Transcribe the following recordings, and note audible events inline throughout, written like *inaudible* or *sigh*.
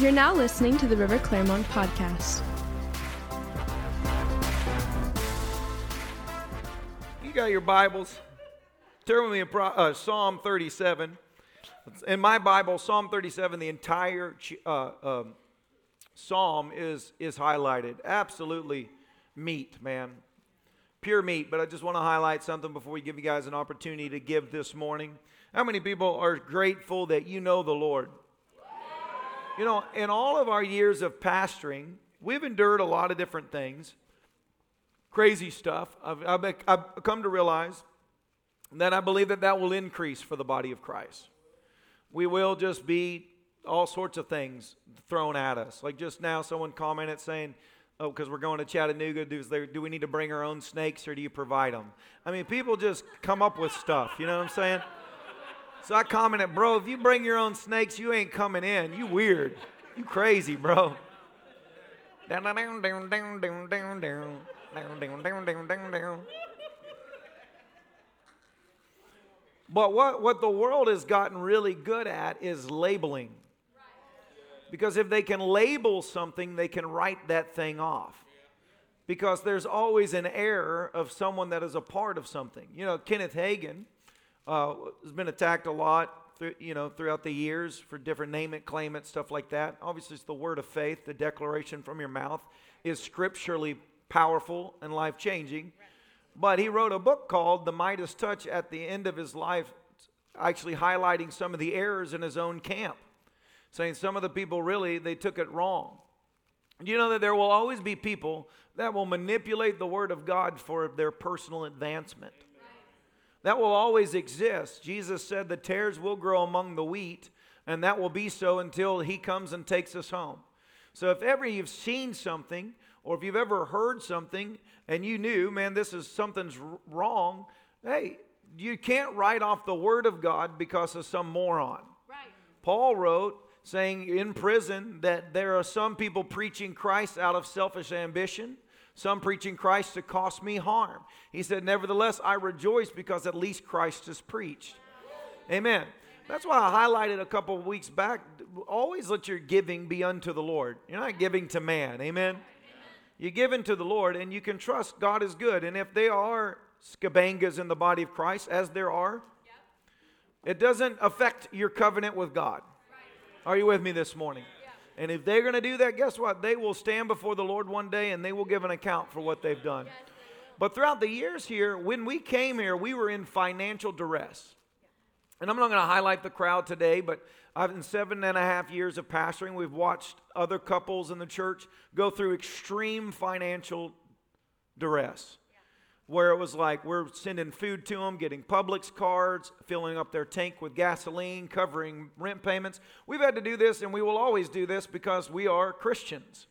You're now listening to the River Clermont podcast. You got your Bibles? Turn with me in uh, Psalm 37. In my Bible, Psalm 37, the entire uh, um, psalm is, is highlighted. Absolutely meat, man. Pure meat. But I just want to highlight something before we give you guys an opportunity to give this morning. How many people are grateful that you know the Lord? You know, in all of our years of pastoring, we've endured a lot of different things, crazy stuff. I've, I've, I've come to realize that I believe that that will increase for the body of Christ. We will just be all sorts of things thrown at us. Like just now, someone commented saying, Oh, because we're going to Chattanooga, do, do we need to bring our own snakes or do you provide them? I mean, people just come up with stuff, you know what I'm saying? So I commented, bro, if you bring your own snakes, you ain't coming in. You weird. You crazy, bro. But what, what the world has gotten really good at is labeling. Because if they can label something, they can write that thing off. Because there's always an error of someone that is a part of something. You know, Kenneth Hagin uh, has been attacked a lot, through, you know, throughout the years for different name it, claim it, stuff like that. Obviously, it's the word of faith, the declaration from your mouth is scripturally powerful and life changing. But he wrote a book called The Midas Touch at the end of his life, actually highlighting some of the errors in his own camp, saying some of the people really they took it wrong. You know that there will always be people that will manipulate the word of God for their personal advancement. That will always exist. Jesus said the tares will grow among the wheat, and that will be so until he comes and takes us home. So if ever you've seen something, or if you've ever heard something and you knew, man, this is something's wrong, hey, you can't write off the word of God because of some moron. Right. Paul wrote saying in prison that there are some people preaching Christ out of selfish ambition some preaching Christ to cost me harm. He said, Nevertheless, I rejoice because at least Christ is preached. Amen. That's why I highlighted a couple of weeks back always let your giving be unto the Lord. You're not giving to man. Amen. You're giving to the Lord, and you can trust God is good. And if they are scabangas in the body of Christ, as there are, it doesn't affect your covenant with God. Are you with me this morning? And if they're going to do that, guess what? They will stand before the Lord one day and they will give an account for what they've done. But throughout the years here, when we came here, we were in financial duress. And I'm not going to highlight the crowd today, but I've in seven and a half years of pastoring, we've watched other couples in the church go through extreme financial duress where it was like we're sending food to them, getting Publix cards, filling up their tank with gasoline, covering rent payments. We've had to do this, and we will always do this because we are Christians.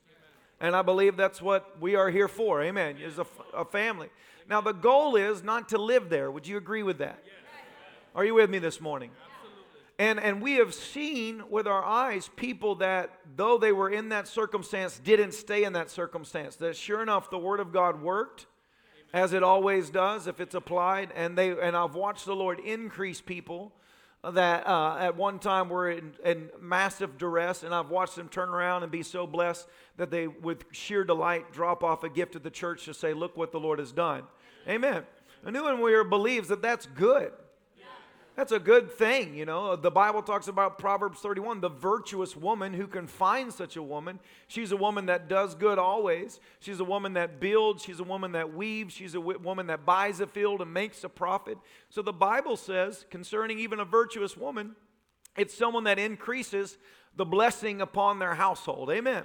And I believe that's what we are here for. Amen. As a, a family. Now, the goal is not to live there. Would you agree with that? Are you with me this morning? Absolutely. And, and we have seen with our eyes people that, though they were in that circumstance, didn't stay in that circumstance. That sure enough, the Word of God worked as it always does if it's applied. And they and I've watched the Lord increase people that uh, at one time were in, in, massive duress, and I've watched them turn around and be so blessed that they, with sheer delight, drop off a gift to the church to say, "Look what the Lord has done." Amen. A new one believes that that's good. That's a good thing, you know. The Bible talks about Proverbs 31, the virtuous woman who can find such a woman. She's a woman that does good always. She's a woman that builds. She's a woman that weaves. She's a woman that buys a field and makes a profit. So the Bible says concerning even a virtuous woman, it's someone that increases the blessing upon their household. Amen.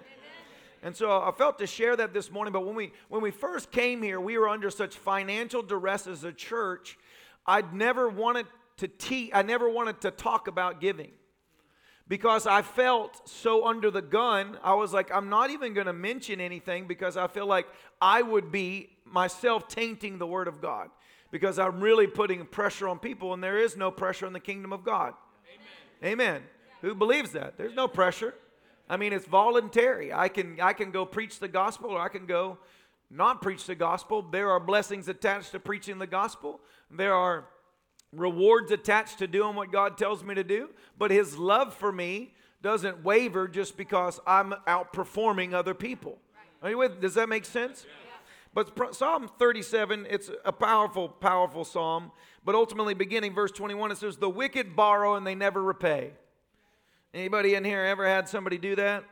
And so I felt to share that this morning. But when we when we first came here, we were under such financial duress as a church. I'd never wanted to teach, I never wanted to talk about giving because I felt so under the gun. I was like, I'm not even going to mention anything because I feel like I would be myself tainting the Word of God because I'm really putting pressure on people, and there is no pressure in the kingdom of God. Amen. Amen. Who believes that? There's no pressure. I mean, it's voluntary. I can I can go preach the gospel, or I can go not preach the gospel. There are blessings attached to preaching the gospel. There are rewards attached to doing what God tells me to do, but His love for me doesn't waver just because I'm outperforming other people. Are you with? Does that make sense? But Psalm 37, it's a powerful, powerful psalm. But ultimately, beginning verse 21, it says, "The wicked borrow and they never repay." Anybody in here ever had somebody do that?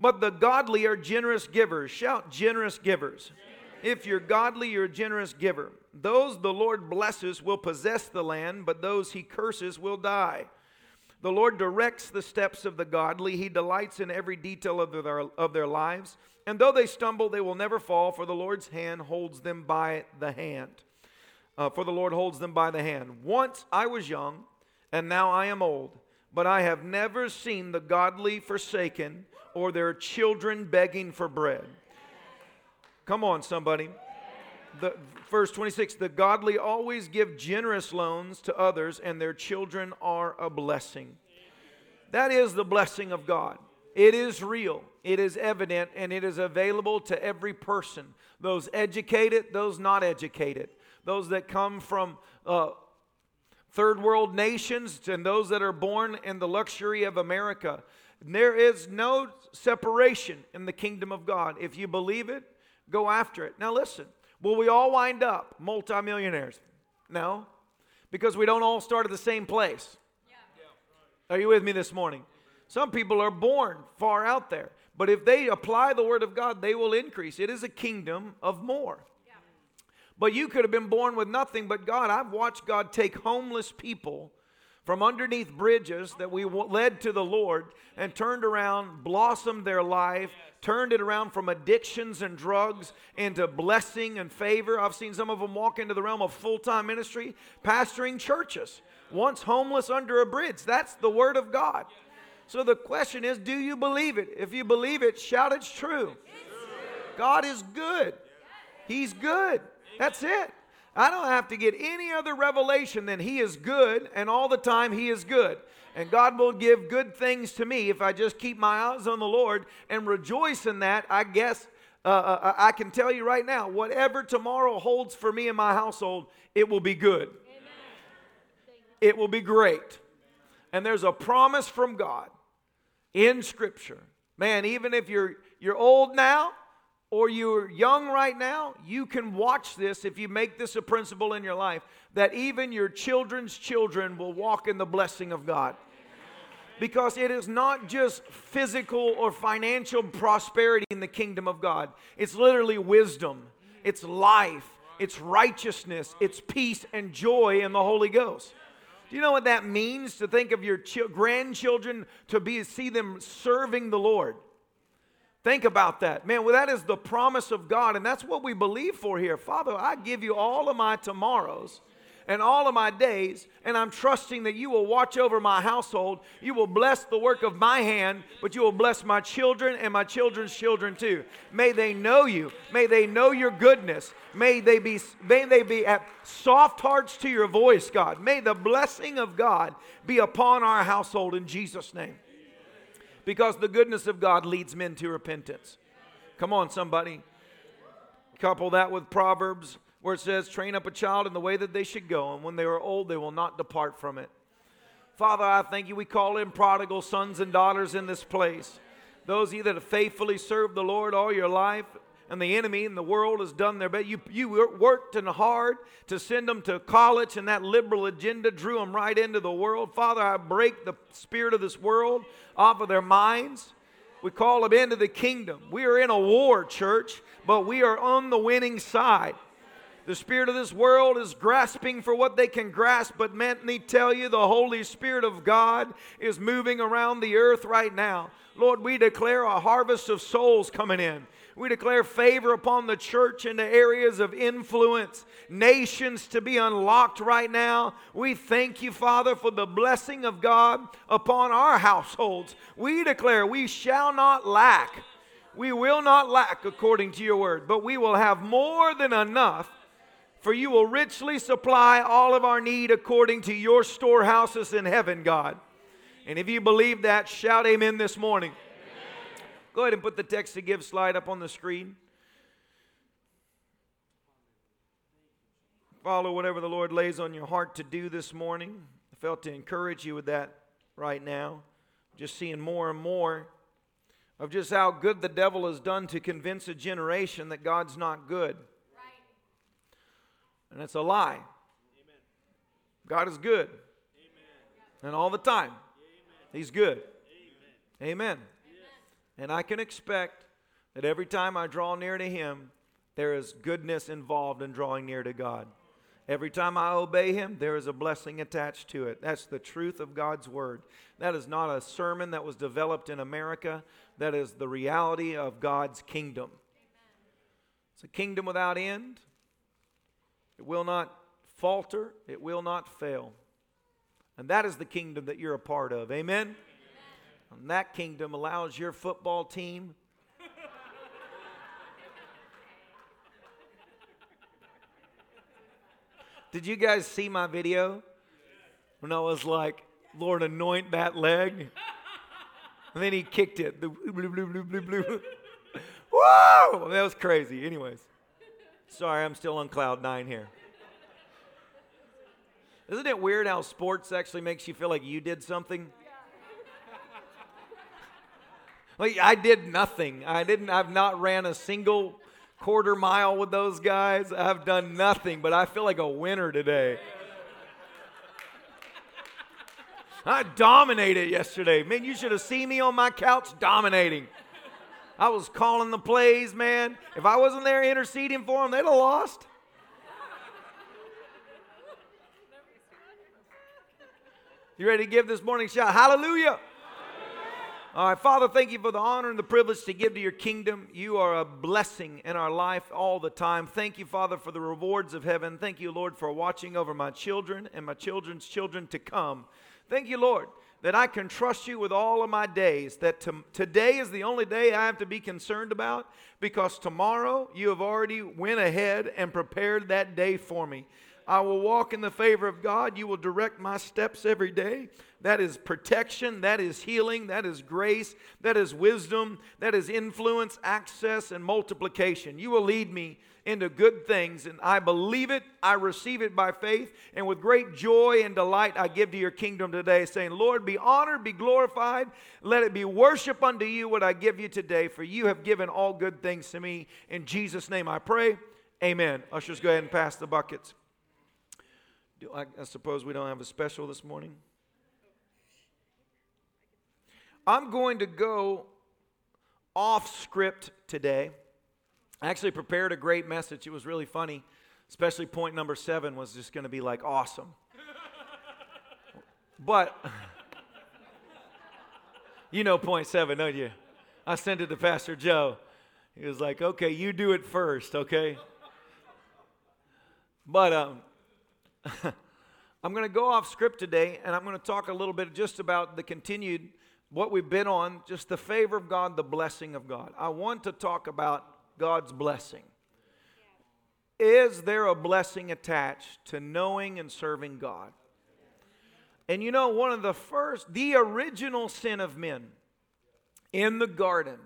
But the godly are generous givers. Shout, generous givers. If you're godly, you're a generous giver. Those the Lord blesses will possess the land, but those he curses will die. The Lord directs the steps of the godly. He delights in every detail of their, of their lives. And though they stumble, they will never fall, for the Lord's hand holds them by the hand. Uh, for the Lord holds them by the hand. Once I was young, and now I am old, but I have never seen the godly forsaken or their children begging for bread. Come on, somebody. The, verse 26 The godly always give generous loans to others, and their children are a blessing. That is the blessing of God. It is real, it is evident, and it is available to every person those educated, those not educated, those that come from uh, third world nations, and those that are born in the luxury of America. There is no separation in the kingdom of God. If you believe it, go after it. Now, listen, will we all wind up multimillionaires? No, because we don't all start at the same place. Are you with me this morning? Some people are born far out there, but if they apply the word of God, they will increase. It is a kingdom of more. But you could have been born with nothing but God. I've watched God take homeless people from underneath bridges that we led to the Lord and turned around, blossomed their life, turned it around from addictions and drugs into blessing and favor. I've seen some of them walk into the realm of full time ministry, pastoring churches, once homeless under a bridge. That's the Word of God. So the question is do you believe it? If you believe it, shout it's true. God is good. He's good. That's it. I don't have to get any other revelation than He is good, and all the time He is good. And God will give good things to me if I just keep my eyes on the Lord and rejoice in that. I guess uh, uh, uh I can tell you right now whatever tomorrow holds for me and my household, it will be good. It will be great. And there's a promise from God in Scripture. Man, even if you're, you're old now or you're young right now, you can watch this if you make this a principle in your life that even your children's children will walk in the blessing of God. Because it is not just physical or financial prosperity in the kingdom of God, it's literally wisdom, it's life, it's righteousness, it's peace and joy in the Holy Ghost. Do you know what that means to think of your ch- grandchildren to be see them serving the Lord? Think about that. Man, well, that is the promise of God, and that's what we believe for here. Father, I give you all of my tomorrows and all of my days, and I'm trusting that you will watch over my household. You will bless the work of my hand, but you will bless my children and my children's children too. May they know you. May they know your goodness. May they be, may they be at soft hearts to your voice, God. May the blessing of God be upon our household in Jesus' name. Because the goodness of God leads men to repentance. Come on, somebody. Couple that with Proverbs where it says, Train up a child in the way that they should go, and when they are old, they will not depart from it. Father, I thank you. We call in prodigal sons and daughters in this place. Those of you that have faithfully served the Lord all your life, and the enemy and the world has done their best. You, you worked and hard to send them to college, and that liberal agenda drew them right into the world. Father, I break the spirit of this world off of their minds. We call them into the kingdom. We are in a war, church, but we are on the winning side. The spirit of this world is grasping for what they can grasp, but let me tell you, the Holy Spirit of God is moving around the earth right now. Lord, we declare a harvest of souls coming in. We declare favor upon the church in the areas of influence, nations to be unlocked right now. We thank you, Father, for the blessing of God upon our households. We declare we shall not lack. We will not lack according to your word, but we will have more than enough for you will richly supply all of our need according to your storehouses in heaven, God. And if you believe that, shout amen this morning. Amen. Go ahead and put the text to give slide up on the screen. Follow whatever the Lord lays on your heart to do this morning. I felt to encourage you with that right now. Just seeing more and more of just how good the devil has done to convince a generation that God's not good. And it's a lie. God is good. And all the time, He's good. Amen. And I can expect that every time I draw near to Him, there is goodness involved in drawing near to God. Every time I obey Him, there is a blessing attached to it. That's the truth of God's Word. That is not a sermon that was developed in America, that is the reality of God's kingdom. It's a kingdom without end. It will not falter, it will not fail. And that is the kingdom that you're a part of. Amen? And that kingdom allows your football team *laughs* Did you guys see my video? When I was like, Lord, anoint that leg. And then he kicked it. *laughs* Whoa! That was crazy. Anyways. Sorry, I'm still on cloud nine here. Isn't it weird how sports actually makes you feel like you did something? Like I did nothing. I didn't I've not ran a single quarter mile with those guys. I've done nothing, but I feel like a winner today. I dominated yesterday. Man, you should have seen me on my couch dominating. I was calling the plays, man. If I wasn't there interceding for them, they'd have lost. You ready to give this morning shout? Hallelujah. All right, Father, thank you for the honor and the privilege to give to your kingdom. You are a blessing in our life all the time. Thank you, Father, for the rewards of heaven. Thank you, Lord, for watching over my children and my children's children to come. Thank you, Lord, that I can trust you with all of my days, that to, today is the only day I have to be concerned about because tomorrow you have already went ahead and prepared that day for me. I will walk in the favor of God. You will direct my steps every day. That is protection. That is healing. That is grace. That is wisdom. That is influence, access, and multiplication. You will lead me into good things, and I believe it. I receive it by faith. And with great joy and delight, I give to your kingdom today, saying, Lord, be honored, be glorified. Let it be worship unto you what I give you today, for you have given all good things to me. In Jesus' name I pray. Amen. Ushers, go ahead and pass the buckets. I, I suppose we don't have a special this morning. I'm going to go off script today. I actually prepared a great message. It was really funny, especially point number seven was just going to be like awesome. *laughs* but *laughs* you know point seven, don't you? I sent it to Pastor Joe. He was like, okay, you do it first, okay? But um, *laughs* I'm going to go off script today and I'm going to talk a little bit just about the continued what we've been on, just the favor of God, the blessing of God. I want to talk about God's blessing. Is there a blessing attached to knowing and serving God? And you know, one of the first, the original sin of men in the garden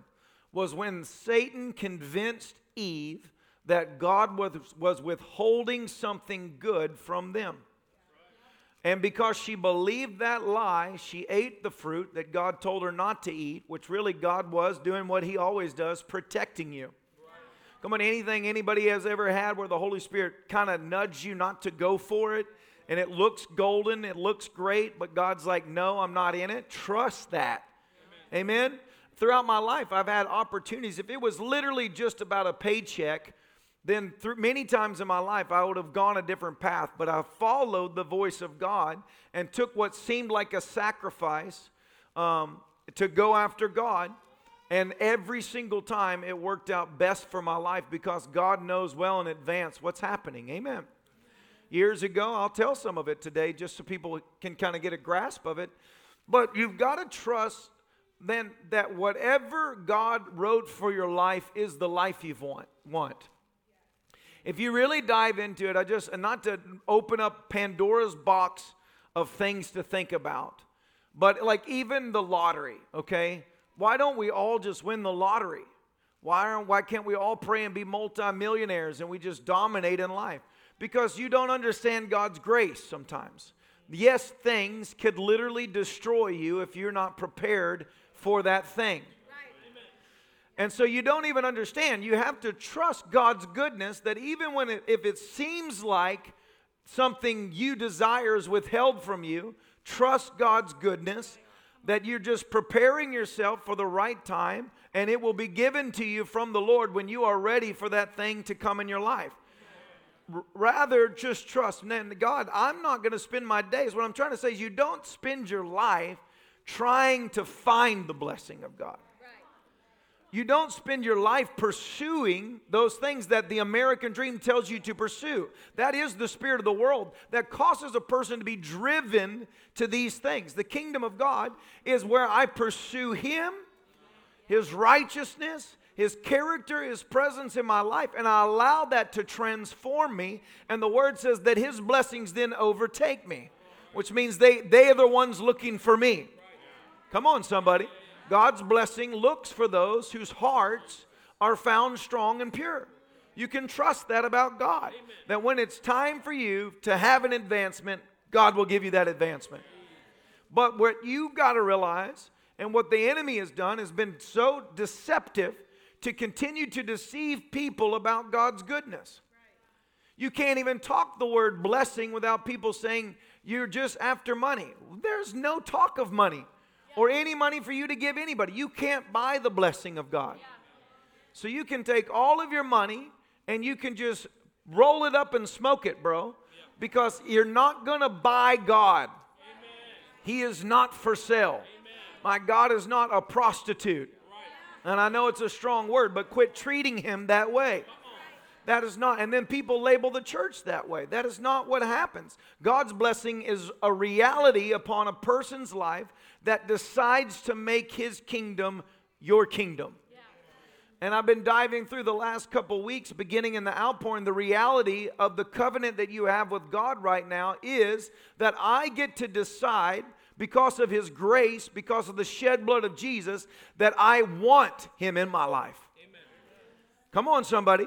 was when Satan convinced Eve that God was, was withholding something good from them. And because she believed that lie, she ate the fruit that God told her not to eat, which really God was doing what He always does, protecting you. Come on, anything anybody has ever had where the Holy Spirit kind of nudged you not to go for it, and it looks golden, it looks great, but God's like, no, I'm not in it. Trust that. Amen. Amen? Throughout my life, I've had opportunities. If it was literally just about a paycheck, then through many times in my life I would have gone a different path, but I followed the voice of God and took what seemed like a sacrifice um, to go after God. And every single time it worked out best for my life because God knows well in advance what's happening. Amen. Years ago, I'll tell some of it today just so people can kind of get a grasp of it. But you've got to trust then that whatever God wrote for your life is the life you want. want if you really dive into it, I just, and not to open up Pandora's box of things to think about, but like even the lottery, okay? Why don't we all just win the lottery? Why, aren't, why can't we all pray and be multimillionaires and we just dominate in life? Because you don't understand God's grace sometimes. Yes, things could literally destroy you if you're not prepared for that thing. And so you don't even understand. You have to trust God's goodness that even when it, if it seems like something you desire is withheld from you, trust God's goodness that you're just preparing yourself for the right time and it will be given to you from the Lord when you are ready for that thing to come in your life. Rather, just trust. And God, I'm not going to spend my days. What I'm trying to say is, you don't spend your life trying to find the blessing of God. You don't spend your life pursuing those things that the American dream tells you to pursue. That is the spirit of the world that causes a person to be driven to these things. The kingdom of God is where I pursue Him, His righteousness, His character, His presence in my life, and I allow that to transform me. And the word says that His blessings then overtake me, which means they, they are the ones looking for me. Come on, somebody. God's blessing looks for those whose hearts are found strong and pure. You can trust that about God. That when it's time for you to have an advancement, God will give you that advancement. But what you've got to realize, and what the enemy has done, has been so deceptive to continue to deceive people about God's goodness. You can't even talk the word blessing without people saying you're just after money. There's no talk of money or any money for you to give anybody. You can't buy the blessing of God. So you can take all of your money and you can just roll it up and smoke it, bro, because you're not going to buy God. He is not for sale. My God is not a prostitute. And I know it's a strong word, but quit treating him that way. That is not, and then people label the church that way. That is not what happens. God's blessing is a reality upon a person's life that decides to make his kingdom your kingdom. And I've been diving through the last couple weeks, beginning in the outpouring. The reality of the covenant that you have with God right now is that I get to decide, because of His grace, because of the shed blood of Jesus, that I want Him in my life. Amen. Come on, somebody.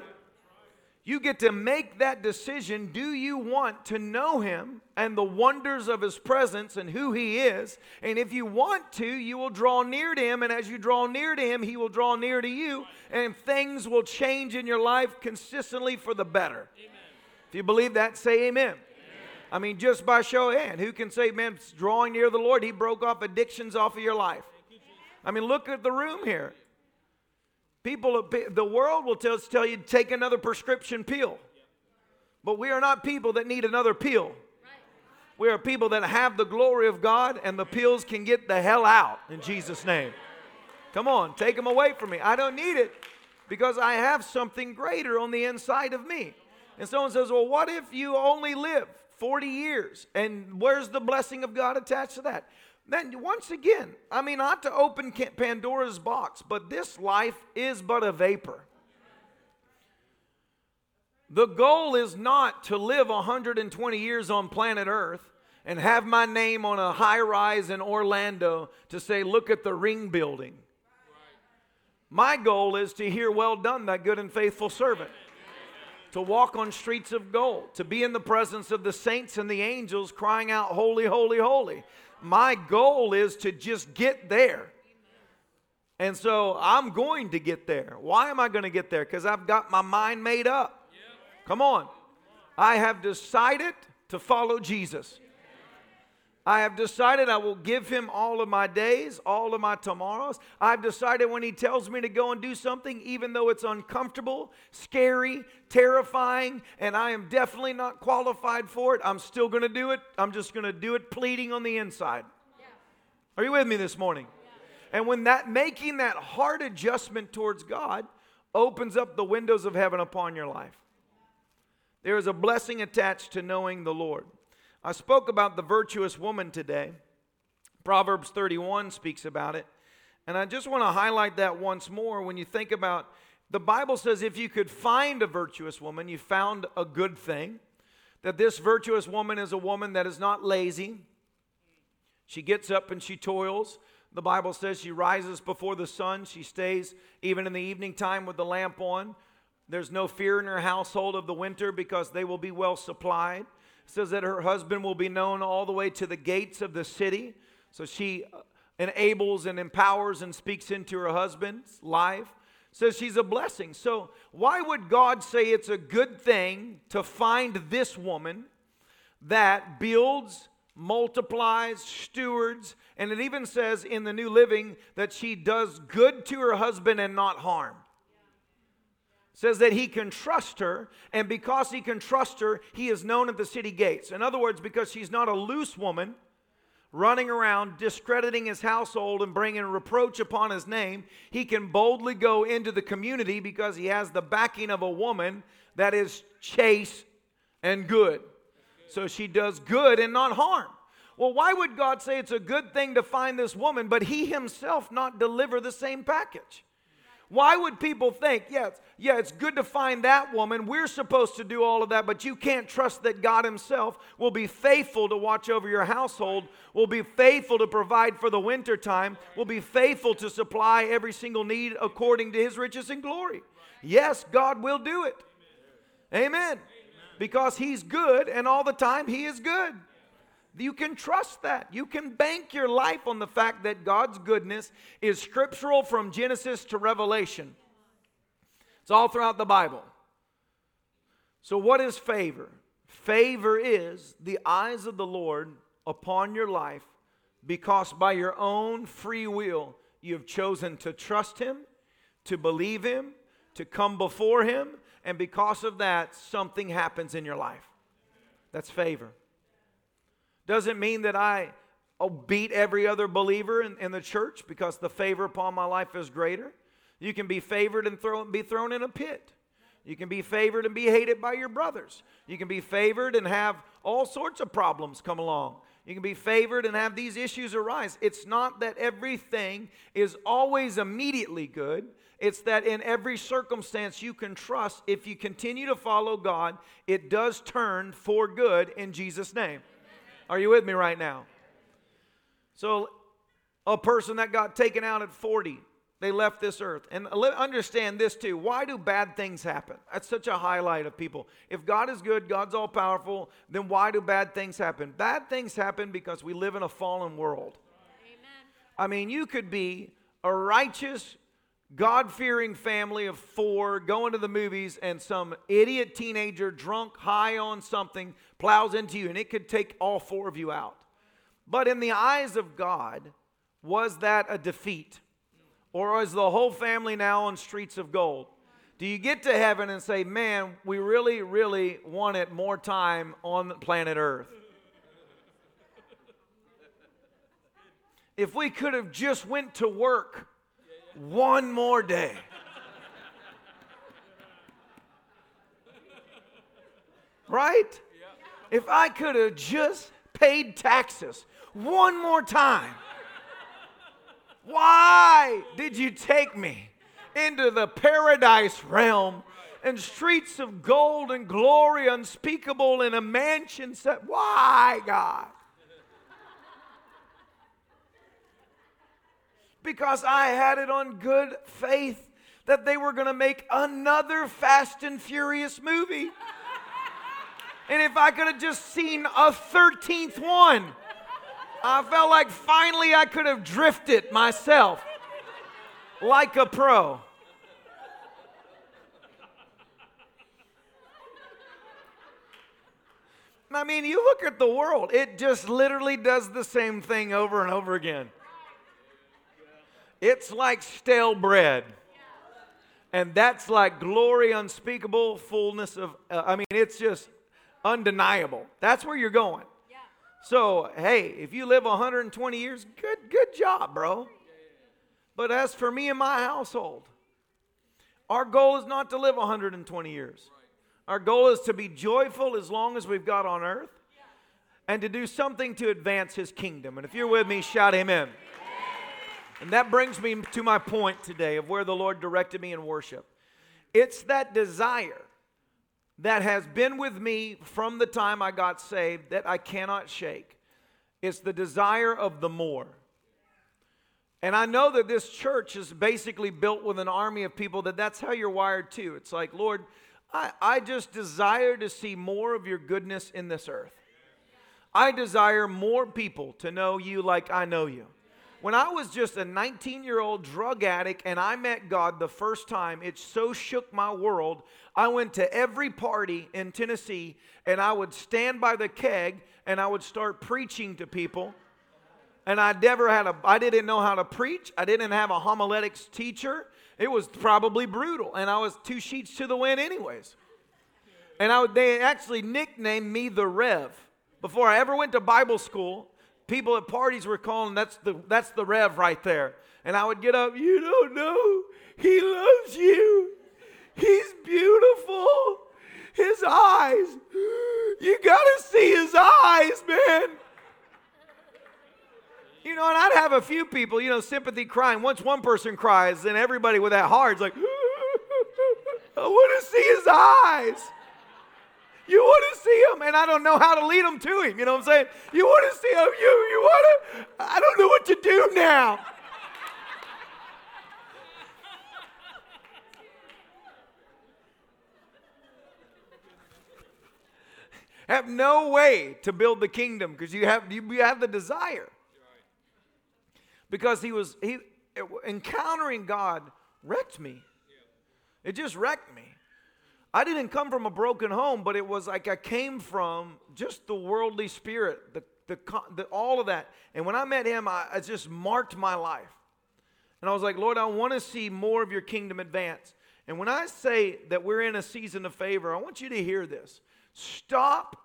You get to make that decision. Do you want to know him and the wonders of his presence and who he is? And if you want to, you will draw near to him. And as you draw near to him, he will draw near to you. And things will change in your life consistently for the better. Amen. If you believe that, say amen. amen. I mean, just by show of hand, who can say, man, drawing near the Lord, he broke off addictions off of your life? I mean, look at the room here. People, the world will tell, tell you take another prescription pill. But we are not people that need another pill. We are people that have the glory of God, and the pills can get the hell out in Jesus' name. Come on, take them away from me. I don't need it because I have something greater on the inside of me. And someone says, Well, what if you only live 40 years? And where's the blessing of God attached to that? Then, once again, I mean, not to open Pandora's box, but this life is but a vapor. The goal is not to live 120 years on planet Earth and have my name on a high rise in Orlando to say, look at the ring building. My goal is to hear, well done, that good and faithful servant. To walk on streets of gold, to be in the presence of the saints and the angels crying out, Holy, holy, holy my goal is to just get there. And so I'm going to get there. Why am I going to get there? Because I've got my mind made up. Come on. I have decided to follow Jesus. I have decided I will give him all of my days, all of my tomorrows. I've decided when he tells me to go and do something, even though it's uncomfortable, scary, terrifying, and I am definitely not qualified for it, I'm still going to do it. I'm just going to do it pleading on the inside. Yeah. Are you with me this morning? Yeah. And when that making that hard adjustment towards God opens up the windows of heaven upon your life, there is a blessing attached to knowing the Lord. I spoke about the virtuous woman today. Proverbs 31 speaks about it. And I just want to highlight that once more when you think about the Bible says if you could find a virtuous woman, you found a good thing. That this virtuous woman is a woman that is not lazy. She gets up and she toils. The Bible says she rises before the sun. She stays even in the evening time with the lamp on. There's no fear in her household of the winter because they will be well supplied. Says that her husband will be known all the way to the gates of the city. So she enables and empowers and speaks into her husband's life. Says she's a blessing. So, why would God say it's a good thing to find this woman that builds, multiplies, stewards, and it even says in the New Living that she does good to her husband and not harm? Says that he can trust her, and because he can trust her, he is known at the city gates. In other words, because she's not a loose woman running around discrediting his household and bringing reproach upon his name, he can boldly go into the community because he has the backing of a woman that is chaste and good. So she does good and not harm. Well, why would God say it's a good thing to find this woman, but he himself not deliver the same package? Why would people think, yes, yeah, it's good to find that woman. We're supposed to do all of that, but you can't trust that God Himself will be faithful to watch over your household, will be faithful to provide for the winter time, will be faithful to supply every single need according to His riches and glory. Yes, God will do it. Amen. Because He's good, and all the time He is good. You can trust that. You can bank your life on the fact that God's goodness is scriptural from Genesis to Revelation. It's all throughout the Bible. So, what is favor? Favor is the eyes of the Lord upon your life because by your own free will you have chosen to trust Him, to believe Him, to come before Him, and because of that, something happens in your life. That's favor. Doesn't mean that I oh, beat every other believer in, in the church because the favor upon my life is greater. You can be favored and throw, be thrown in a pit. You can be favored and be hated by your brothers. You can be favored and have all sorts of problems come along. You can be favored and have these issues arise. It's not that everything is always immediately good. It's that in every circumstance you can trust if you continue to follow God, it does turn for good in Jesus' name. Are you with me right now? So, a person that got taken out at 40, they left this earth. And understand this too. Why do bad things happen? That's such a highlight of people. If God is good, God's all powerful, then why do bad things happen? Bad things happen because we live in a fallen world. Amen. I mean, you could be a righteous, God fearing family of four going to the movies, and some idiot teenager, drunk, high on something, plows into you, and it could take all four of you out. But in the eyes of God, was that a defeat? Or is the whole family now on streets of gold? Do you get to heaven and say, man, we really, really wanted more time on planet Earth? If we could have just went to work one more day. Right? If I could have just paid taxes one more time, why did you take me into the paradise realm and streets of gold and glory unspeakable in a mansion set? Why, God? Because I had it on good faith that they were going to make another Fast and Furious movie. And if I could have just seen a 13th one, I felt like finally I could have drifted myself like a pro. I mean, you look at the world, it just literally does the same thing over and over again. It's like stale bread. And that's like glory unspeakable, fullness of, uh, I mean, it's just undeniable. That's where you're going. So, hey, if you live 120 years, good, good job, bro. But as for me and my household, our goal is not to live 120 years. Our goal is to be joyful as long as we've got on earth and to do something to advance his kingdom. And if you're with me, shout amen. And that brings me to my point today of where the Lord directed me in worship. It's that desire that has been with me from the time I got saved that I cannot shake. It's the desire of the more. And I know that this church is basically built with an army of people that that's how you're wired too. It's like, Lord, I, I just desire to see more of your goodness in this earth. I desire more people to know you like I know you. When I was just a 19 year old drug addict and I met God the first time, it so shook my world. I went to every party in Tennessee and I would stand by the keg and I would start preaching to people. And I never had a, I didn't know how to preach. I didn't have a homiletics teacher. It was probably brutal. And I was two sheets to the wind, anyways. And I, they actually nicknamed me the Rev. Before I ever went to Bible school, people at parties were calling that's the that's the rev right there. And i would get up you don't know. He loves you. He's beautiful. His eyes. You gotta see his eyes man. You know and i'd have a few people you know sympathy crying. Once one person cries then everybody with that heart's like *laughs* i want to see his eyes you want to see him, and I don't know how to lead them to him. You know what I'm saying? You want to see him. You, you want to, I don't know what to do now. have no way to build the kingdom because you have you have the desire. Because he was he encountering God wrecked me. It just wrecked me. I didn't come from a broken home, but it was like I came from just the worldly spirit, the, the, the all of that. And when I met him, I, I just marked my life. And I was like, Lord, I want to see more of your kingdom advance. And when I say that we're in a season of favor, I want you to hear this. Stop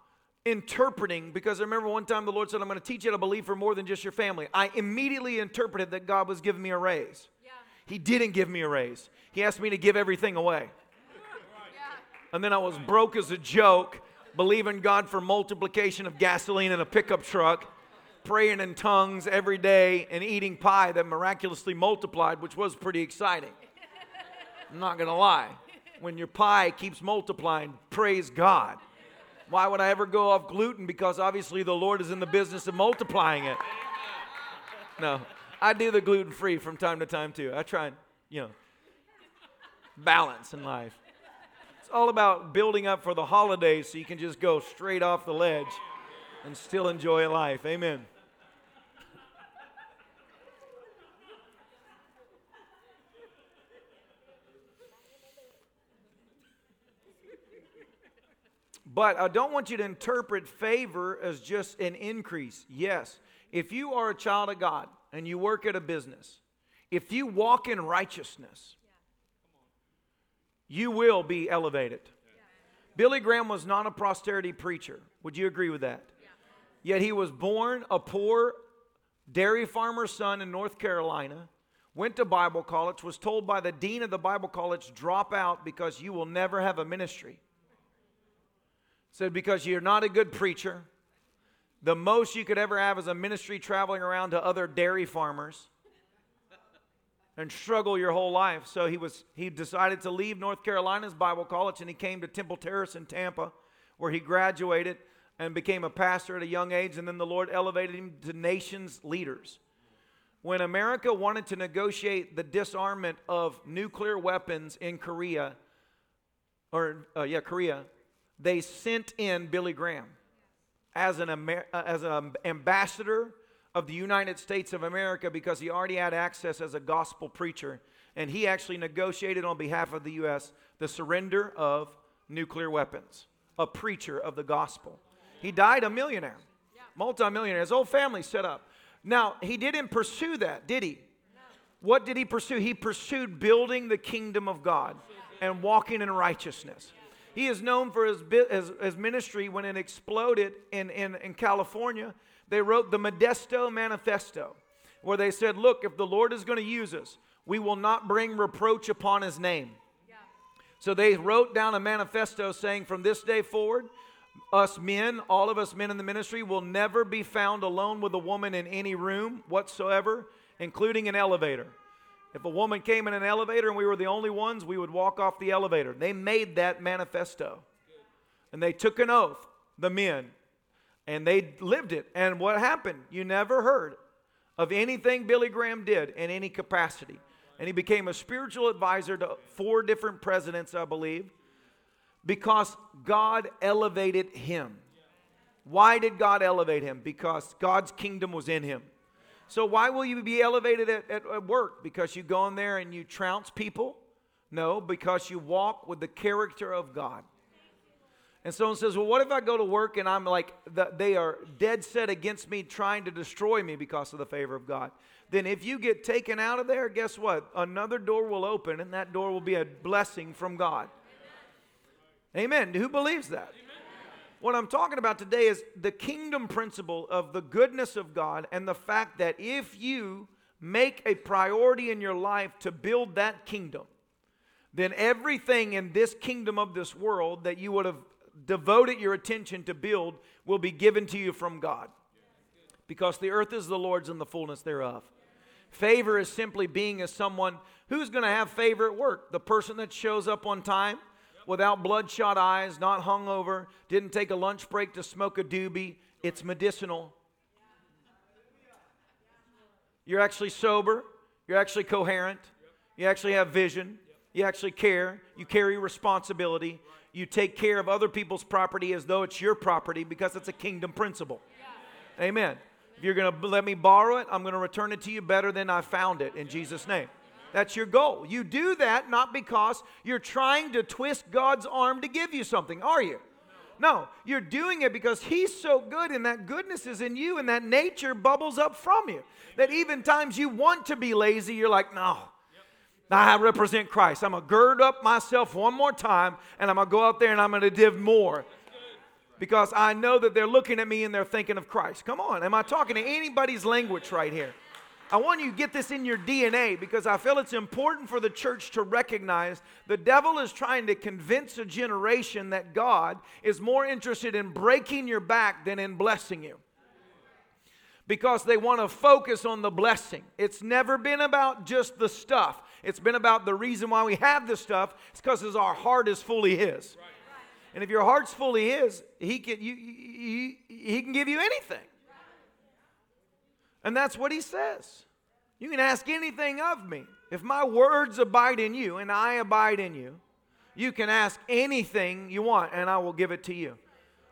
interpreting, because I remember one time the Lord said, I'm going to teach you to believe for more than just your family. I immediately interpreted that God was giving me a raise. Yeah. He didn't give me a raise, He asked me to give everything away and then I was broke as a joke, believing God for multiplication of gasoline in a pickup truck, praying in tongues every day, and eating pie that miraculously multiplied, which was pretty exciting. I'm not gonna lie. When your pie keeps multiplying, praise God. Why would I ever go off gluten? Because obviously the Lord is in the business of multiplying it. No, I do the gluten free from time to time too. I try and, you know, balance in life all about building up for the holidays so you can just go straight off the ledge and still enjoy life. Amen. But I don't want you to interpret favor as just an increase. Yes, if you are a child of God and you work at a business, if you walk in righteousness, you will be elevated. Billy Graham was not a prosperity preacher. Would you agree with that? Yet he was born a poor dairy farmer's son in North Carolina, went to Bible college, was told by the dean of the Bible college, drop out because you will never have a ministry. Said, because you're not a good preacher. The most you could ever have is a ministry traveling around to other dairy farmers and struggle your whole life. So he was he decided to leave North Carolina's Bible college and he came to Temple Terrace in Tampa where he graduated and became a pastor at a young age and then the Lord elevated him to nations leaders. When America wanted to negotiate the disarmament of nuclear weapons in Korea or uh, yeah, Korea, they sent in Billy Graham as an Amer- uh, as an ambassador of the United States of America because he already had access as a gospel preacher. And he actually negotiated on behalf of the U.S. the surrender of nuclear weapons, a preacher of the gospel. He died a millionaire, multimillionaire. His whole family set up. Now, he didn't pursue that, did he? What did he pursue? He pursued building the kingdom of God and walking in righteousness. He is known for his, his, his ministry when it exploded in, in, in California they wrote the Modesto Manifesto, where they said, Look, if the Lord is going to use us, we will not bring reproach upon his name. Yeah. So they wrote down a manifesto saying, From this day forward, us men, all of us men in the ministry, will never be found alone with a woman in any room whatsoever, including an elevator. If a woman came in an elevator and we were the only ones, we would walk off the elevator. They made that manifesto. And they took an oath, the men, and they lived it. And what happened? You never heard of anything Billy Graham did in any capacity. And he became a spiritual advisor to four different presidents, I believe. Because God elevated him. Why did God elevate him? Because God's kingdom was in him. So, why will you be elevated at, at, at, work? Because you go in there and you trounce people? No, because you walk with the character of God. And someone says, Well, what if I go to work and I'm like, they are dead set against me, trying to destroy me because of the favor of God? Then, if you get taken out of there, guess what? Another door will open, and that door will be a blessing from God. Amen. Amen. Who believes that? Amen. What I'm talking about today is the kingdom principle of the goodness of God and the fact that if you make a priority in your life to build that kingdom, then everything in this kingdom of this world that you would have devoted your attention to build will be given to you from God. Because the earth is the Lord's and the fullness thereof. Favor is simply being as someone who's going to have favor at work. The person that shows up on time without bloodshot eyes, not hungover, didn't take a lunch break to smoke a doobie. It's medicinal. You're actually sober. You're actually coherent. You actually have vision. You actually care. You carry responsibility you take care of other people's property as though it's your property because it's a kingdom principle. Amen. If you're going to let me borrow it, I'm going to return it to you better than I found it in Jesus' name. That's your goal. You do that not because you're trying to twist God's arm to give you something, are you? No, you're doing it because He's so good and that goodness is in you and that nature bubbles up from you. That even times you want to be lazy, you're like, no, I represent Christ. I'm going to gird up myself one more time and I'm going to go out there and I'm going to give more. Because I know that they're looking at me and they're thinking of Christ. Come on, am I talking to anybody's language right here? I want you to get this in your DNA because I feel it's important for the church to recognize the devil is trying to convince a generation that God is more interested in breaking your back than in blessing you because they want to focus on the blessing. It's never been about just the stuff. It's been about the reason why we have this stuff. It's because our heart is fully His. Right. And if your heart's fully His, He can, you, you, he can give you anything. And that's what He says. You can ask anything of me. If my words abide in you and I abide in you, you can ask anything you want and I will give it to you.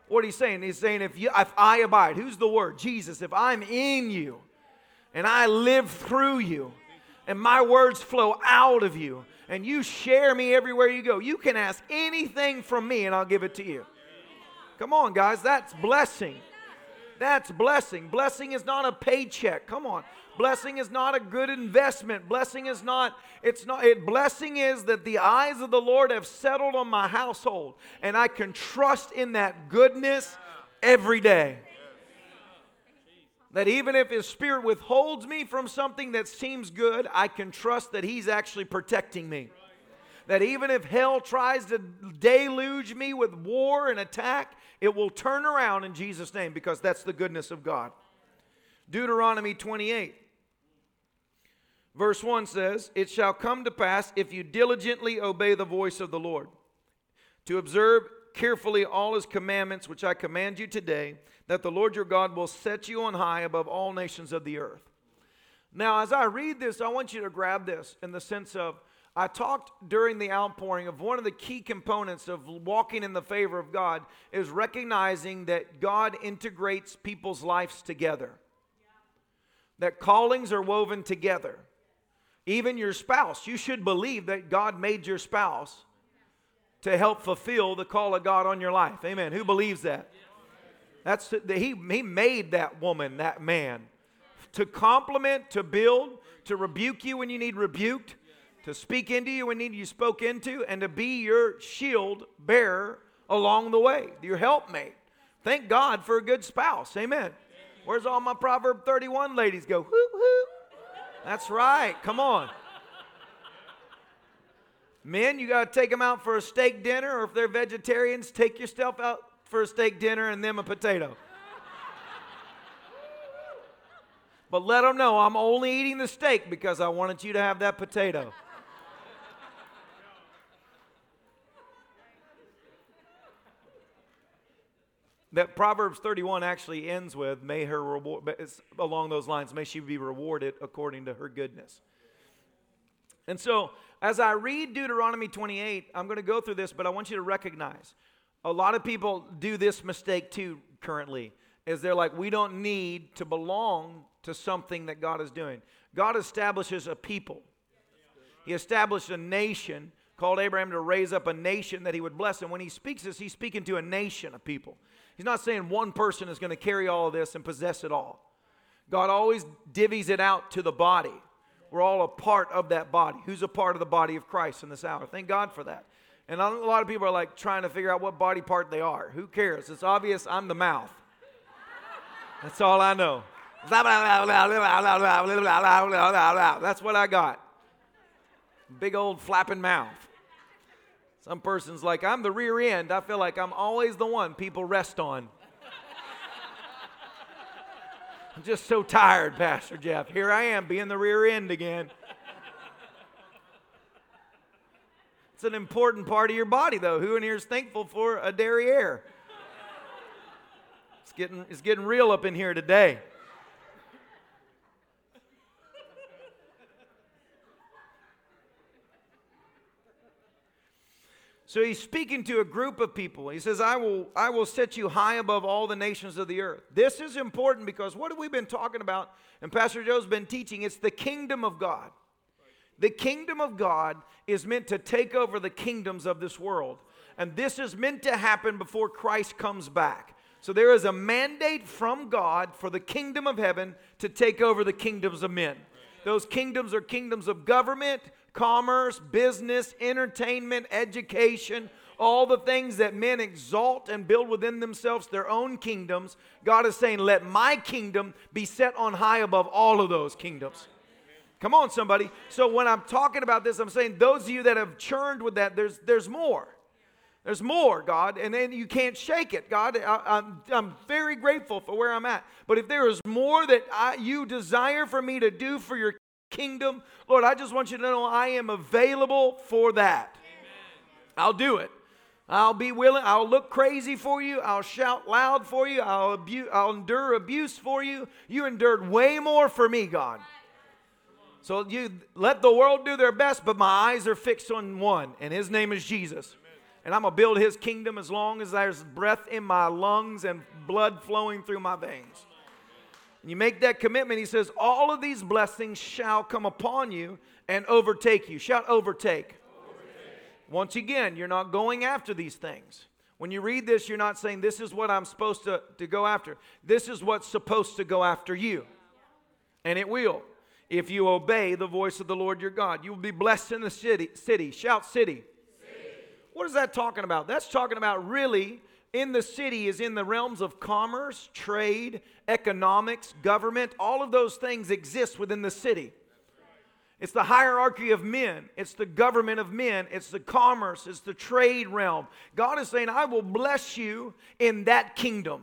What he's saying, he's saying, if, you, if I abide, who's the word? Jesus. If I'm in you and I live through you, and my words flow out of you and you share me everywhere you go. You can ask anything from me and I'll give it to you. Come on, guys, that's blessing. That's blessing. Blessing is not a paycheck. Come on. Blessing is not a good investment. Blessing is not, it's not, it, blessing is that the eyes of the Lord have settled on my household and I can trust in that goodness every day. That even if His Spirit withholds me from something that seems good, I can trust that He's actually protecting me. That even if hell tries to deluge me with war and attack, it will turn around in Jesus' name because that's the goodness of God. Deuteronomy 28, verse 1 says, It shall come to pass if you diligently obey the voice of the Lord, to observe carefully all his commandments which I command you today, that the Lord your God will set you on high above all nations of the earth. Now, as I read this, I want you to grab this in the sense of I talked during the outpouring of one of the key components of walking in the favor of God is recognizing that God integrates people's lives together, that callings are woven together. Even your spouse, you should believe that God made your spouse to help fulfill the call of God on your life. Amen. Who believes that? That's the, he, he made that woman, that man, to compliment, to build, to rebuke you when you need rebuked, to speak into you when you need you spoke into, and to be your shield bearer along the way, your helpmate. Thank God for a good spouse. Amen. Where's all my Proverb 31 ladies go? Whoop, whoop. That's right. Come on. Men, you got to take them out for a steak dinner, or if they're vegetarians, take yourself out for a steak dinner and them a potato. but let them know I'm only eating the steak because I wanted you to have that potato. that Proverbs 31 actually ends with, may her reward, along those lines, may she be rewarded according to her goodness. And so, as I read Deuteronomy 28, I'm going to go through this, but I want you to recognize a lot of people do this mistake too currently. Is they're like, we don't need to belong to something that God is doing. God establishes a people. He established a nation, called Abraham to raise up a nation that he would bless. And when he speaks this, he's speaking to a nation of people. He's not saying one person is going to carry all of this and possess it all. God always divvies it out to the body. We're all a part of that body. Who's a part of the body of Christ in this hour? Thank God for that. And a lot of people are like trying to figure out what body part they are. Who cares? It's obvious I'm the mouth. That's all I know. That's what I got. Big old flapping mouth. Some person's like, I'm the rear end. I feel like I'm always the one people rest on. I'm just so tired, Pastor Jeff. Here I am being the rear end again. It's an important part of your body, though. Who in here is thankful for a derriere? It's getting, it's getting real up in here today. So he's speaking to a group of people. He says, I will, I will set you high above all the nations of the earth. This is important because what have we been talking about? And Pastor Joe's been teaching it's the kingdom of God. The kingdom of God is meant to take over the kingdoms of this world. And this is meant to happen before Christ comes back. So there is a mandate from God for the kingdom of heaven to take over the kingdoms of men. Those kingdoms are kingdoms of government, commerce, business, entertainment, education, all the things that men exalt and build within themselves their own kingdoms. God is saying, Let my kingdom be set on high above all of those kingdoms. Come on, somebody. So when I'm talking about this, I'm saying those of you that have churned with that, there's, there's more. There's more, God, and then you can't shake it, God. I, am I'm, I'm very grateful for where I'm at. But if there is more that I, you desire for me to do for your kingdom, Lord, I just want you to know I am available for that. Amen. I'll do it. I'll be willing. I'll look crazy for you. I'll shout loud for you. I'll, abu- I'll endure abuse for you. You endured way more for me, God. So you let the world do their best, but my eyes are fixed on one, and his name is Jesus and I'm going to build his kingdom as long as there's breath in my lungs and blood flowing through my veins. And you make that commitment, he says, All of these blessings shall come upon you and overtake you. Shout, overtake. overtake. Once again, you're not going after these things. When you read this, you're not saying, This is what I'm supposed to, to go after. This is what's supposed to go after you. And it will. If you obey the voice of the Lord your God, you will be blessed in the city. City. Shout, city. What is that talking about? That's talking about really in the city is in the realms of commerce, trade, economics, government. All of those things exist within the city. It's the hierarchy of men. It's the government of men. It's the commerce. It's the trade realm. God is saying, I will bless you in that kingdom.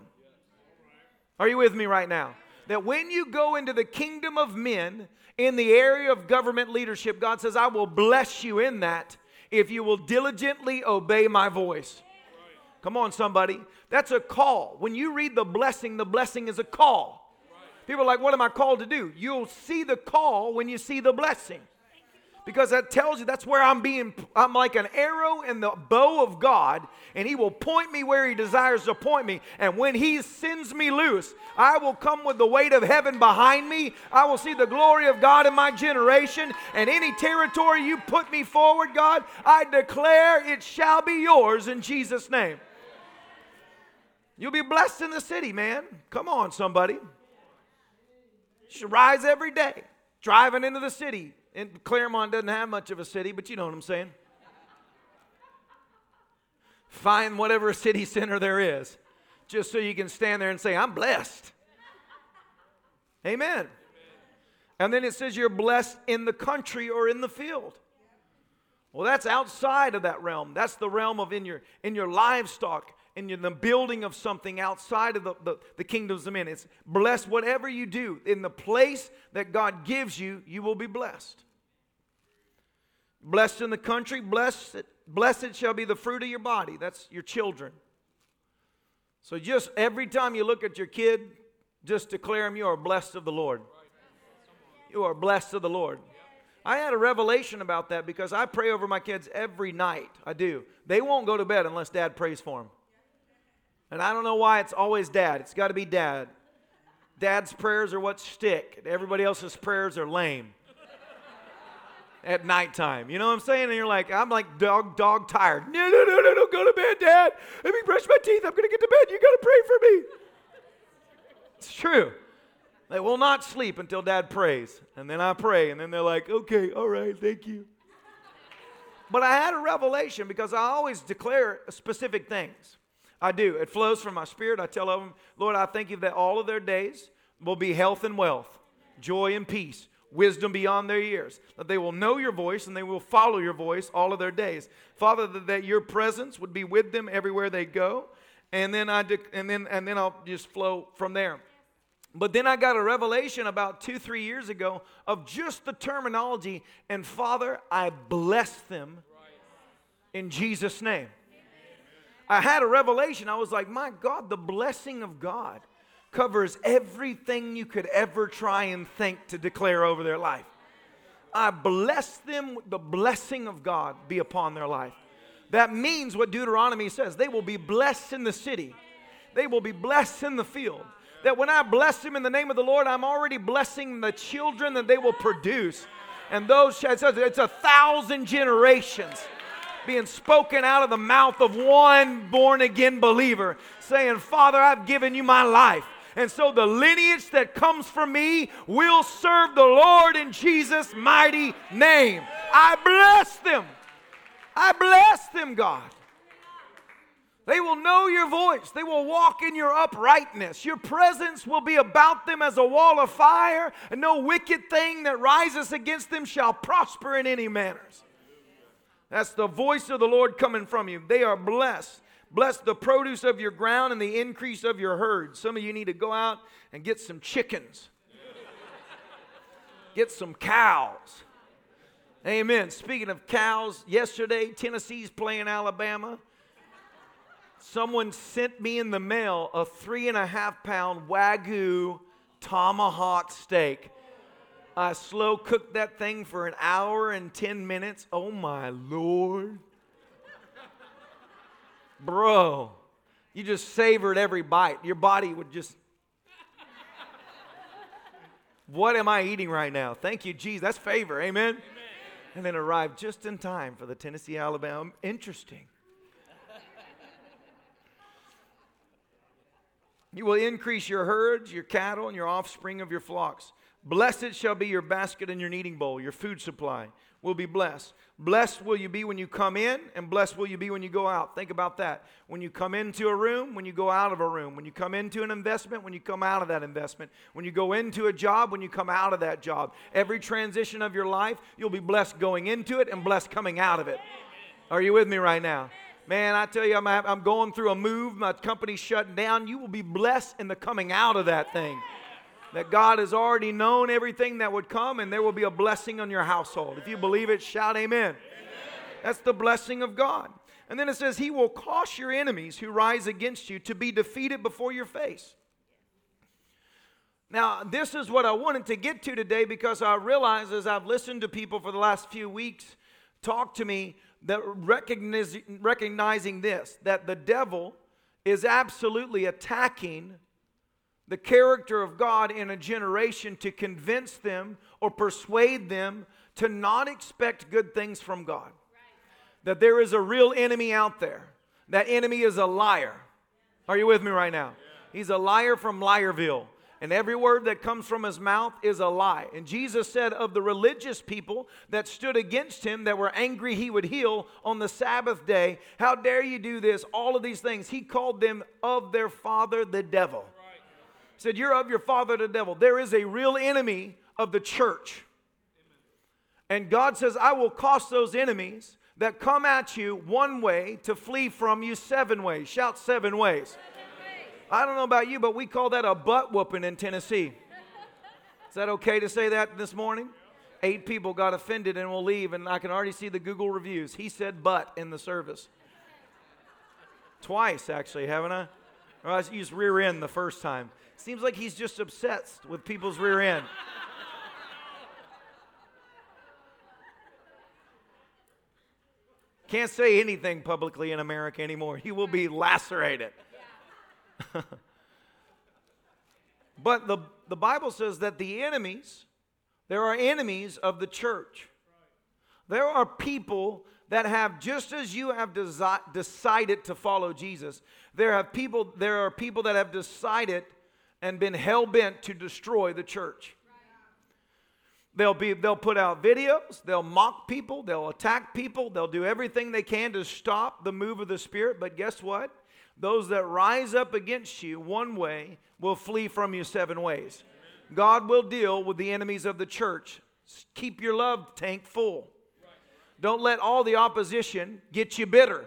Are you with me right now? That when you go into the kingdom of men in the area of government leadership, God says, I will bless you in that if you will diligently obey my voice. Come on, somebody. That's a call. When you read the blessing, the blessing is a call. People are like, What am I called to do? You'll see the call when you see the blessing because that tells you that's where I'm being, I'm like an arrow in the bow of God, and He will point me where He desires to point me. And when He sends me loose, I will come with the weight of heaven behind me. I will see the glory of God in my generation, and any territory you put me forward, God, I declare it shall be yours in Jesus' name. You'll be blessed in the city, man. Come on, somebody. You should rise every day, driving into the city, and Clermont doesn't have much of a city, but you know what I'm saying. Find whatever city center there is, just so you can stand there and say, I'm blessed. Amen. Amen. And then it says you're blessed in the country or in the field. Well, that's outside of that realm. That's the realm of in your in your livestock in the building of something outside of the, the, the kingdoms of men. It's blessed whatever you do. In the place that God gives you, you will be blessed. Blessed in the country, blessed, blessed shall be the fruit of your body. That's your children. So just every time you look at your kid, just declare them you are blessed of the Lord. You are blessed of the Lord. I had a revelation about that because I pray over my kids every night. I do. They won't go to bed unless dad prays for them. And I don't know why it's always dad. It's got to be dad. Dad's prayers are what stick. Everybody else's prayers are lame. At nighttime. You know what I'm saying? And you're like, I'm like dog, dog tired. No, no, no, no, no, go to bed, Dad. Let me brush my teeth. I'm going to get to bed. You got to pray for me. It's true. They will not sleep until dad prays. And then I pray. And then they're like, okay, all right, thank you. But I had a revelation because I always declare specific things. I do. It flows from my spirit. I tell them, Lord, I thank you that all of their days will be health and wealth, joy and peace, wisdom beyond their years. That they will know your voice and they will follow your voice all of their days. Father, that your presence would be with them everywhere they go. And then I de- and then and then I'll just flow from there. But then I got a revelation about two, three years ago of just the terminology. And Father, I bless them in Jesus' name. I had a revelation. I was like, my God, the blessing of God covers everything you could ever try and think to declare over their life. I bless them, with the blessing of God be upon their life. That means what Deuteronomy says they will be blessed in the city, they will be blessed in the field that when I bless them in the name of the Lord, I'm already blessing the children that they will produce. And those, it says it's a thousand generations being spoken out of the mouth of one born again believer, saying, Father, I've given you my life. And so the lineage that comes from me will serve the Lord in Jesus' mighty name. I bless them. I bless them, God. They will know your voice. They will walk in your uprightness. Your presence will be about them as a wall of fire, and no wicked thing that rises against them shall prosper in any manners. That's the voice of the Lord coming from you. They are blessed. Bless the produce of your ground and the increase of your herd. Some of you need to go out and get some chickens, *laughs* get some cows. Amen. Speaking of cows, yesterday Tennessee's playing Alabama. Someone sent me in the mail a three and a half pound Wagyu tomahawk steak. I slow cooked that thing for an hour and 10 minutes. Oh my Lord. Bro, you just savored every bite. Your body would just. What am I eating right now? Thank you, Jesus. That's favor. Amen? Amen. And then arrived just in time for the Tennessee Alabama. Interesting. You will increase your herds, your cattle, and your offspring of your flocks. Blessed shall be your basket and your kneading bowl, your food supply will be blessed. Blessed will you be when you come in, and blessed will you be when you go out. Think about that. When you come into a room, when you go out of a room, when you come into an investment, when you come out of that investment, when you go into a job, when you come out of that job. Every transition of your life, you'll be blessed going into it and blessed coming out of it. Are you with me right now? Man, I tell you, I'm, I'm going through a move. My company's shutting down. You will be blessed in the coming out of that thing. That God has already known everything that would come, and there will be a blessing on your household. If you believe it, shout amen. amen. That's the blessing of God. And then it says, He will cause your enemies who rise against you to be defeated before your face. Now, this is what I wanted to get to today because I realize as I've listened to people for the last few weeks talk to me that recognizing, recognizing this that the devil is absolutely attacking the character of God in a generation to convince them or persuade them to not expect good things from God. That there is a real enemy out there. That enemy is a liar. Are you with me right now? He's a liar from Liarville and every word that comes from his mouth is a lie. And Jesus said of the religious people that stood against him, that were angry he would heal on the Sabbath day, How dare you do this? All of these things. He called them of their father, the devil. Said, You're of your father, the devil. There is a real enemy of the church. And God says, I will cost those enemies that come at you one way to flee from you seven ways. Shout seven ways. I don't know about you, but we call that a butt whooping in Tennessee. Is that okay to say that this morning? Eight people got offended and will leave, and I can already see the Google reviews. He said butt in the service. Twice, actually, haven't I? Or I used rear end the first time. Seems like he's just obsessed with people's rear end. Can't say anything publicly in America anymore. You will be lacerated. *laughs* but the, the Bible says that the enemies, there are enemies of the church. There are people that have just as you have desi- decided to follow Jesus, there have people there are people that have decided and been hell bent to destroy the church. They'll be they'll put out videos, they'll mock people, they'll attack people, they'll do everything they can to stop the move of the spirit, but guess what? Those that rise up against you one way will flee from you seven ways. God will deal with the enemies of the church. Keep your love tank full. Don't let all the opposition get you bitter.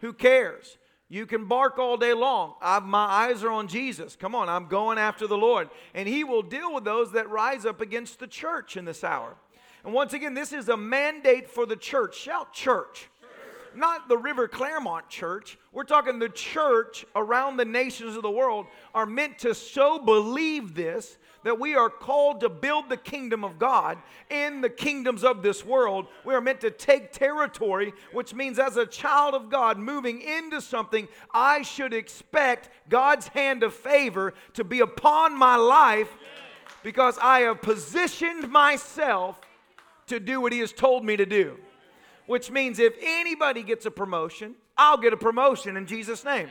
Who cares? You can bark all day long. I've, my eyes are on Jesus. Come on, I'm going after the Lord. And He will deal with those that rise up against the church in this hour. And once again, this is a mandate for the church. Shout, church. Not the River Clermont church. We're talking the church around the nations of the world are meant to so believe this that we are called to build the kingdom of God in the kingdoms of this world. We are meant to take territory, which means as a child of God moving into something, I should expect God's hand of favor to be upon my life because I have positioned myself to do what He has told me to do. Which means if anybody gets a promotion, I'll get a promotion in Jesus' name.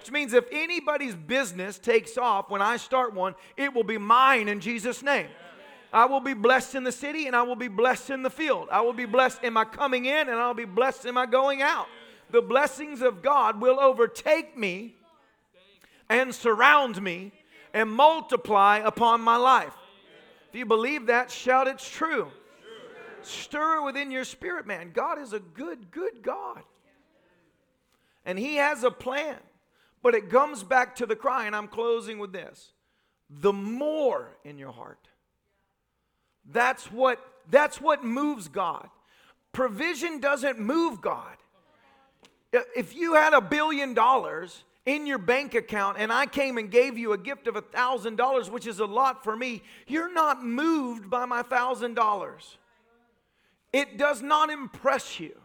Which means if anybody's business takes off when I start one, it will be mine in Jesus' name. I will be blessed in the city and I will be blessed in the field. I will be blessed in my coming in and I'll be blessed in my going out. The blessings of God will overtake me and surround me and multiply upon my life. If you believe that, shout it's true. Stir within your spirit, man. God is a good, good God. And He has a plan. But it comes back to the cry, and I'm closing with this. The more in your heart. That's what that's what moves God. Provision doesn't move God. If you had a billion dollars in your bank account and I came and gave you a gift of a thousand dollars, which is a lot for me, you're not moved by my thousand dollars. It does not impress you.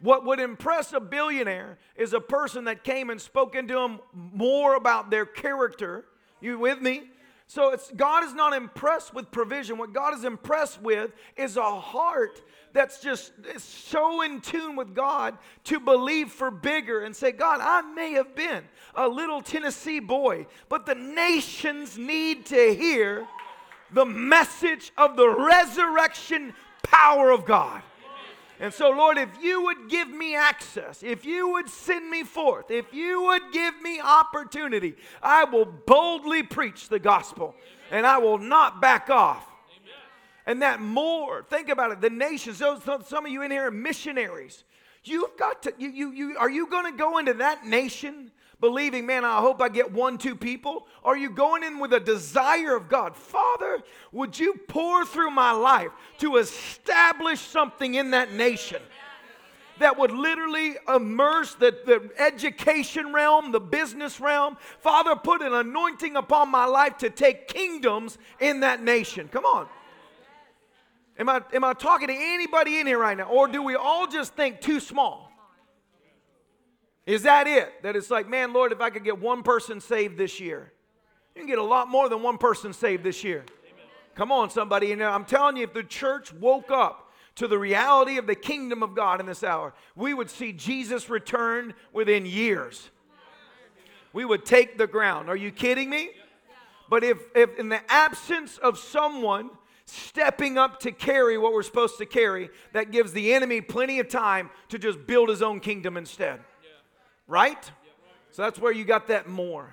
What would impress a billionaire is a person that came and spoke into him more about their character. You with me? So it's God is not impressed with provision. What God is impressed with is a heart that's just so in tune with God to believe for bigger and say, God, I may have been a little Tennessee boy, but the nations need to hear the message of the resurrection power of God. And so, Lord, if you would give me access, if you would send me forth, if you would give me opportunity, I will boldly preach the gospel and I will not back off. And that more, think about it, the nations, those, some of you in here are missionaries. You've got to, you, you, you, are you going to go into that nation believing, man, I hope I get one, two people? Are you going in with a desire of God? Father, would you pour through my life to establish something in that nation? that would literally immerse the, the education realm, the business realm. Father, put an anointing upon my life to take kingdoms in that nation. Come on. Am I, am I talking to anybody in here right now? Or do we all just think too small? Is that it? That it's like, man, Lord, if I could get one person saved this year, you can get a lot more than one person saved this year. Amen. Come on, somebody. I'm telling you, if the church woke up to the reality of the kingdom of God in this hour, we would see Jesus return within years. We would take the ground. Are you kidding me? But if, if in the absence of someone stepping up to carry what we're supposed to carry, that gives the enemy plenty of time to just build his own kingdom instead. Right? So that's where you got that more.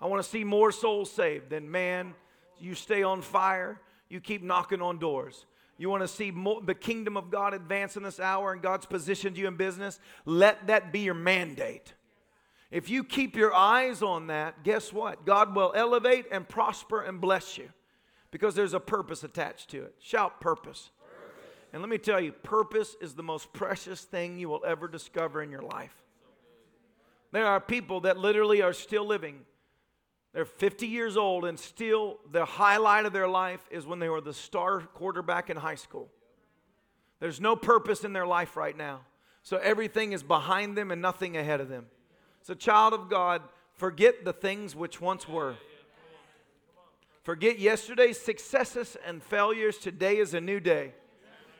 I want to see more souls saved. Then, man, you stay on fire, you keep knocking on doors. You want to see more, the kingdom of God advance in this hour and God's positioned you in business? Let that be your mandate. If you keep your eyes on that, guess what? God will elevate and prosper and bless you because there's a purpose attached to it. Shout purpose. purpose. And let me tell you, purpose is the most precious thing you will ever discover in your life. There are people that literally are still living. They're 50 years old and still the highlight of their life is when they were the star quarterback in high school. There's no purpose in their life right now. So everything is behind them and nothing ahead of them. So, child of God, forget the things which once were. Forget yesterday's successes and failures. Today is a new day.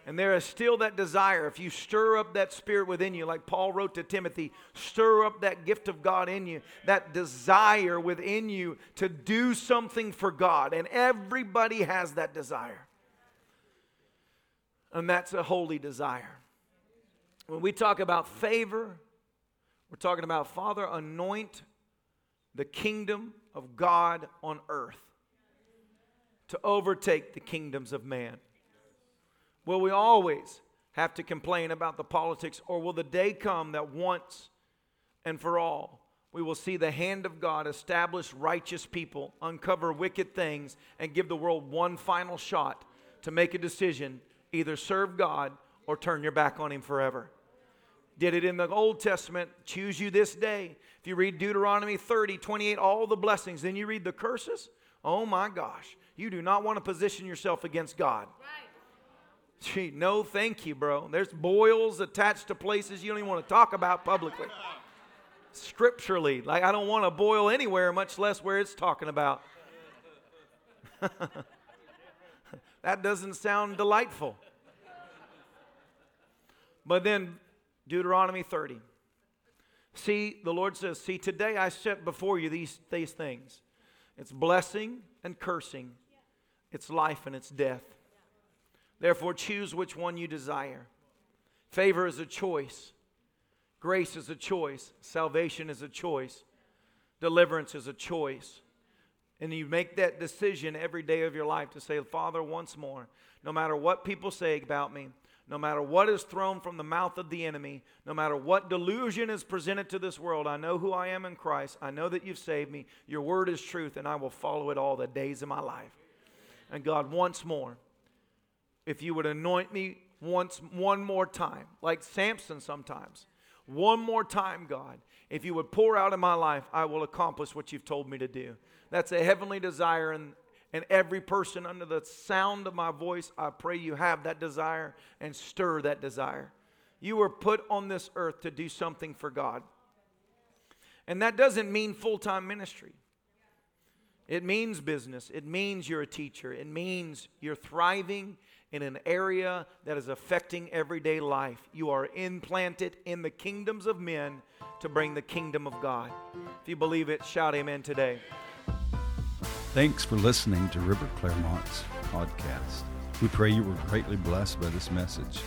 And there is still that desire. If you stir up that spirit within you, like Paul wrote to Timothy, stir up that gift of God in you, that desire within you to do something for God. And everybody has that desire. And that's a holy desire. When we talk about favor, we're talking about Father, anoint the kingdom of God on earth to overtake the kingdoms of man. Will we always have to complain about the politics, or will the day come that once and for all we will see the hand of God establish righteous people, uncover wicked things, and give the world one final shot to make a decision either serve God or turn your back on Him forever? Did it in the Old Testament, choose you this day. If you read Deuteronomy 30, 28, all the blessings, then you read the curses. Oh my gosh, you do not want to position yourself against God. Right. *laughs* Gee, no, thank you, bro. There's boils attached to places you don't even want to talk about publicly. Scripturally, like I don't want to boil anywhere, much less where it's talking about. *laughs* that doesn't sound delightful. But then Deuteronomy 30. See, the Lord says, See, today I set before you these, these things. It's blessing and cursing, it's life and it's death. Therefore, choose which one you desire. Favor is a choice, grace is a choice, salvation is a choice, deliverance is a choice. And you make that decision every day of your life to say, Father, once more, no matter what people say about me, no matter what is thrown from the mouth of the enemy, no matter what delusion is presented to this world, I know who I am in Christ. I know that you've saved me. Your word is truth, and I will follow it all the days of my life. And God, once more, if you would anoint me once, one more time, like Samson sometimes, one more time, God, if you would pour out in my life, I will accomplish what you've told me to do. That's a heavenly desire, and and every person under the sound of my voice, I pray you have that desire and stir that desire. You were put on this earth to do something for God. And that doesn't mean full time ministry. It means business. It means you're a teacher. It means you're thriving in an area that is affecting everyday life. You are implanted in the kingdoms of men to bring the kingdom of God. If you believe it, shout amen today. Thanks for listening to River Clermont's podcast. We pray you were greatly blessed by this message.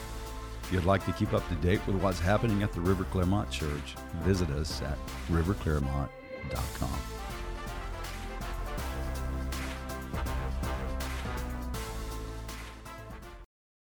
If you'd like to keep up to date with what's happening at the River Clermont Church, visit us at riverclermont.com.